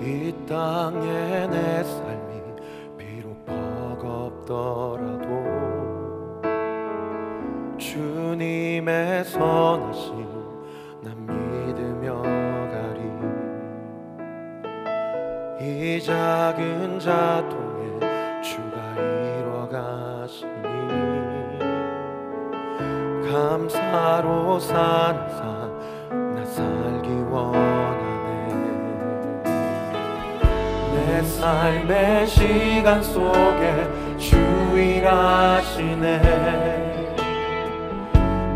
이 땅에 내 삶이 비록 버겁더라도 주님의 선하심 난 믿으며 가리. 이 작은 자통에 주가 이뤄가시니 감사로 산사 삶의 시간 속에 주일하시네.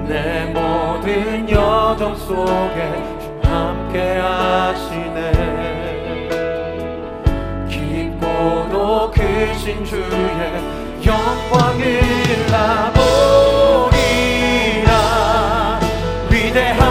내 모든 여정 속에 주 함께 하시네. 깊고도 크신 주의 영광을 나보리라. 위대한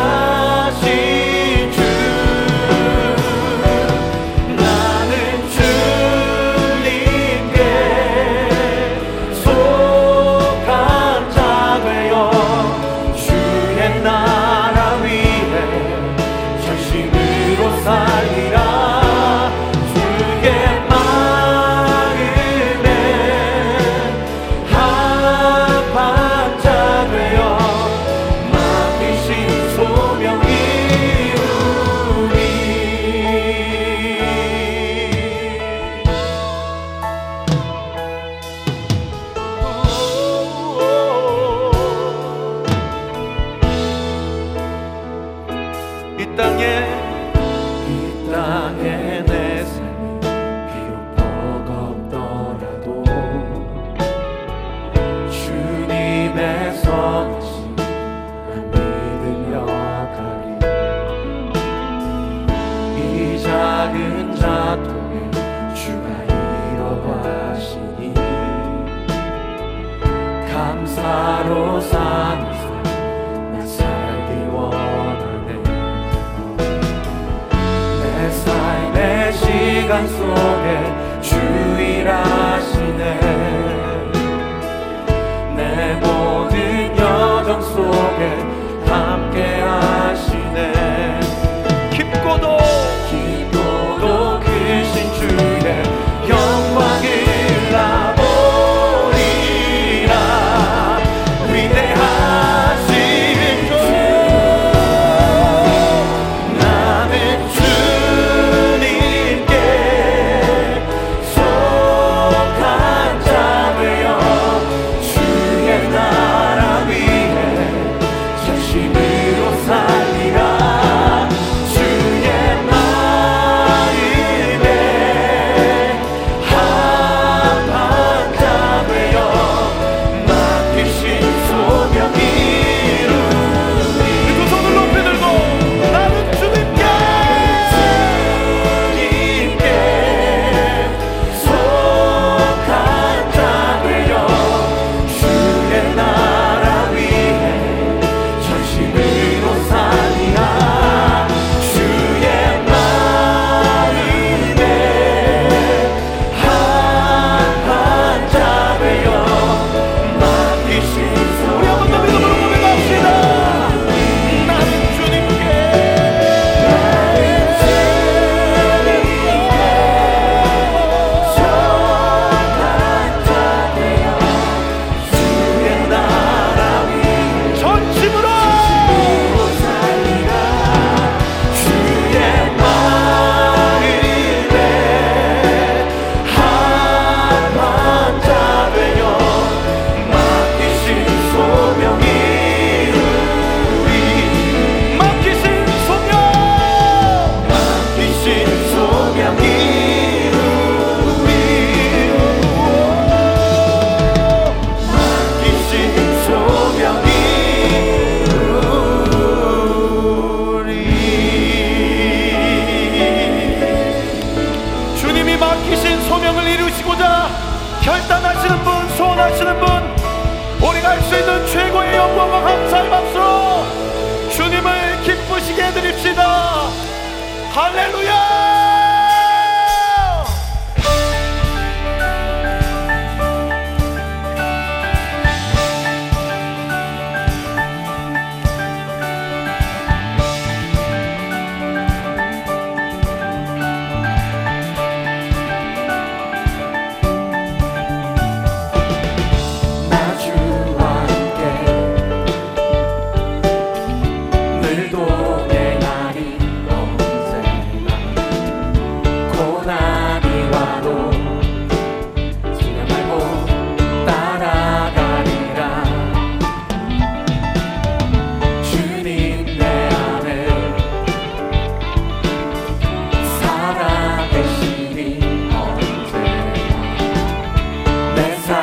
Yes,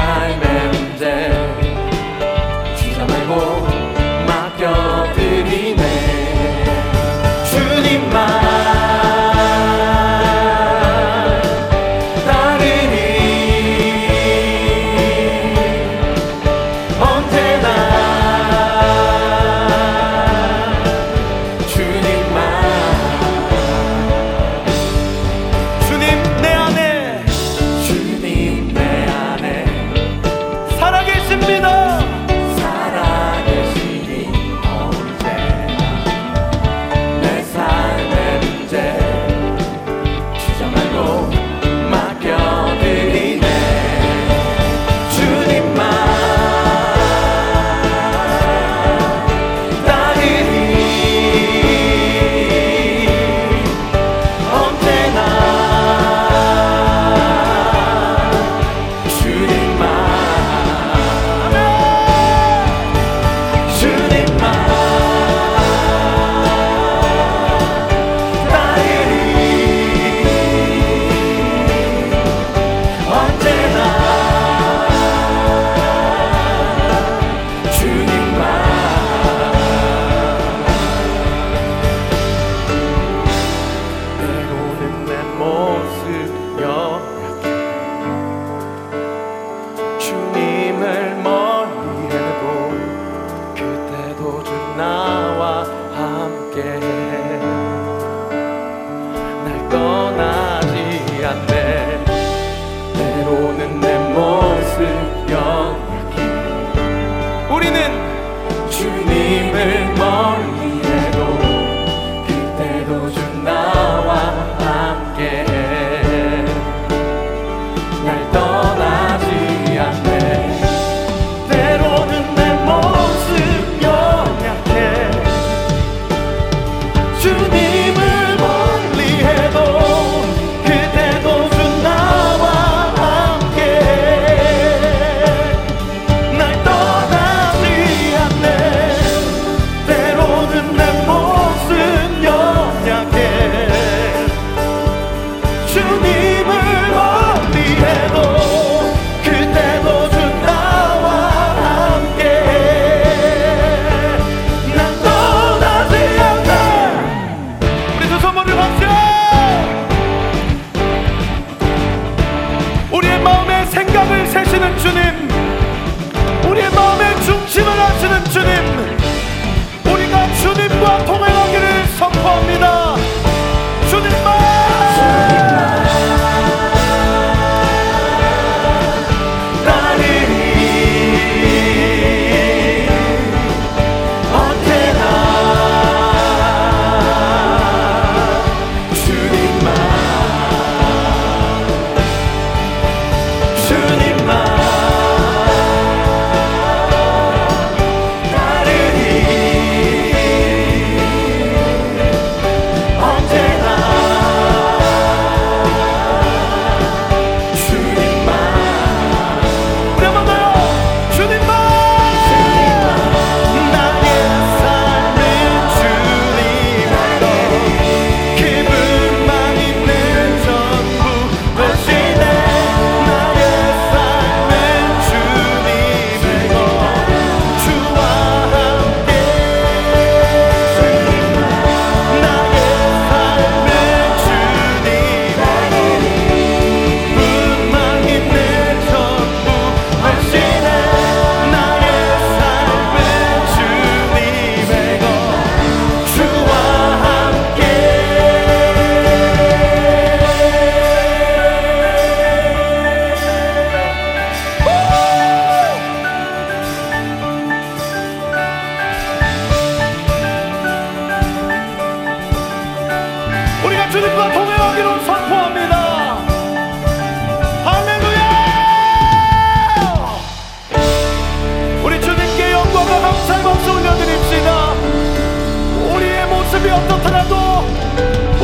하더라도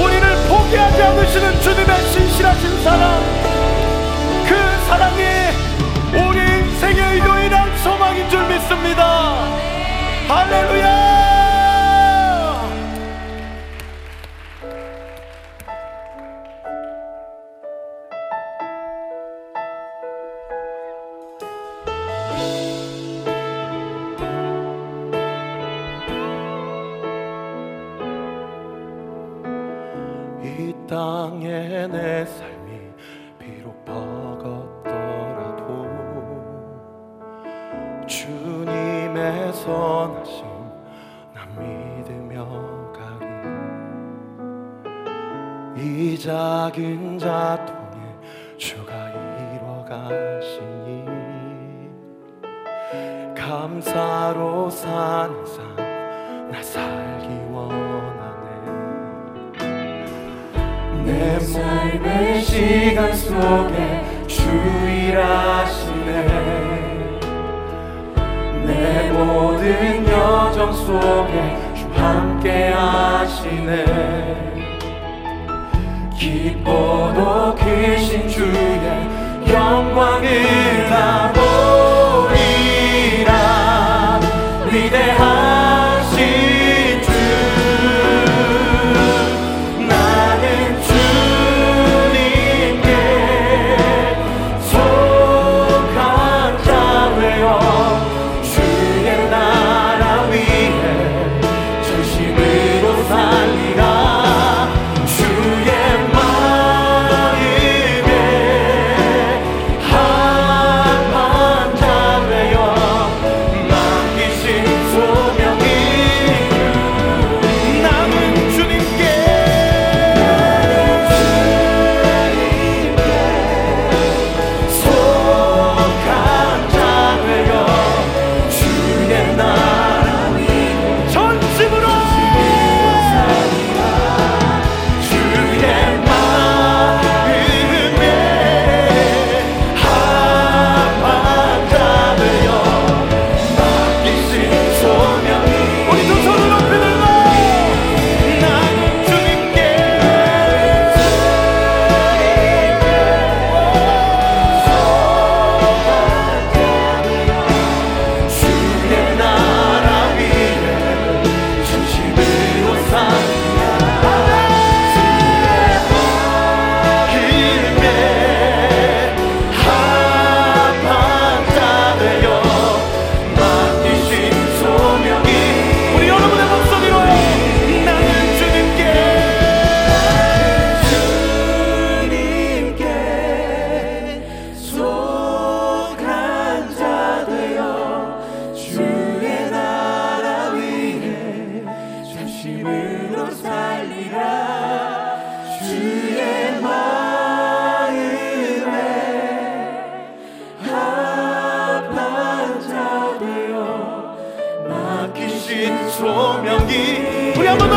우리를 포기하지 않으시는 주님의 신실하신 사랑 그 사랑이 우리 인생의 의도인 한 소망인 줄 믿습니다. 할렐루야! 땅에 내 삶이 비록 버겁더라도 주님의 선하심 난 믿으며 가리 이 작은 자통에 주가 이뤄 가시니 감사로 사는 삶나 살기 내 삶의 시간 속에 주일하시네 내 모든 여정 속에 주 함께 하시네. 기뻐도 크신 주의 영광을 나보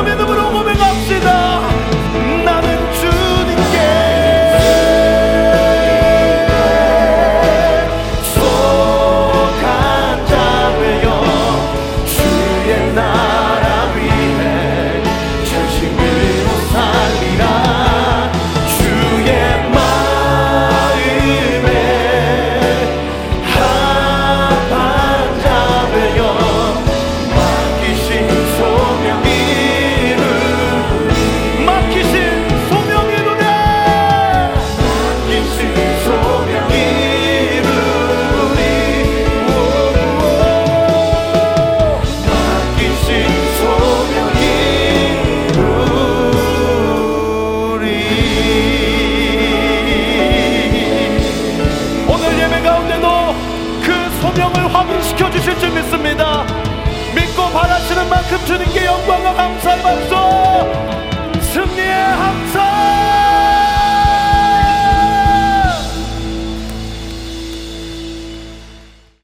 한번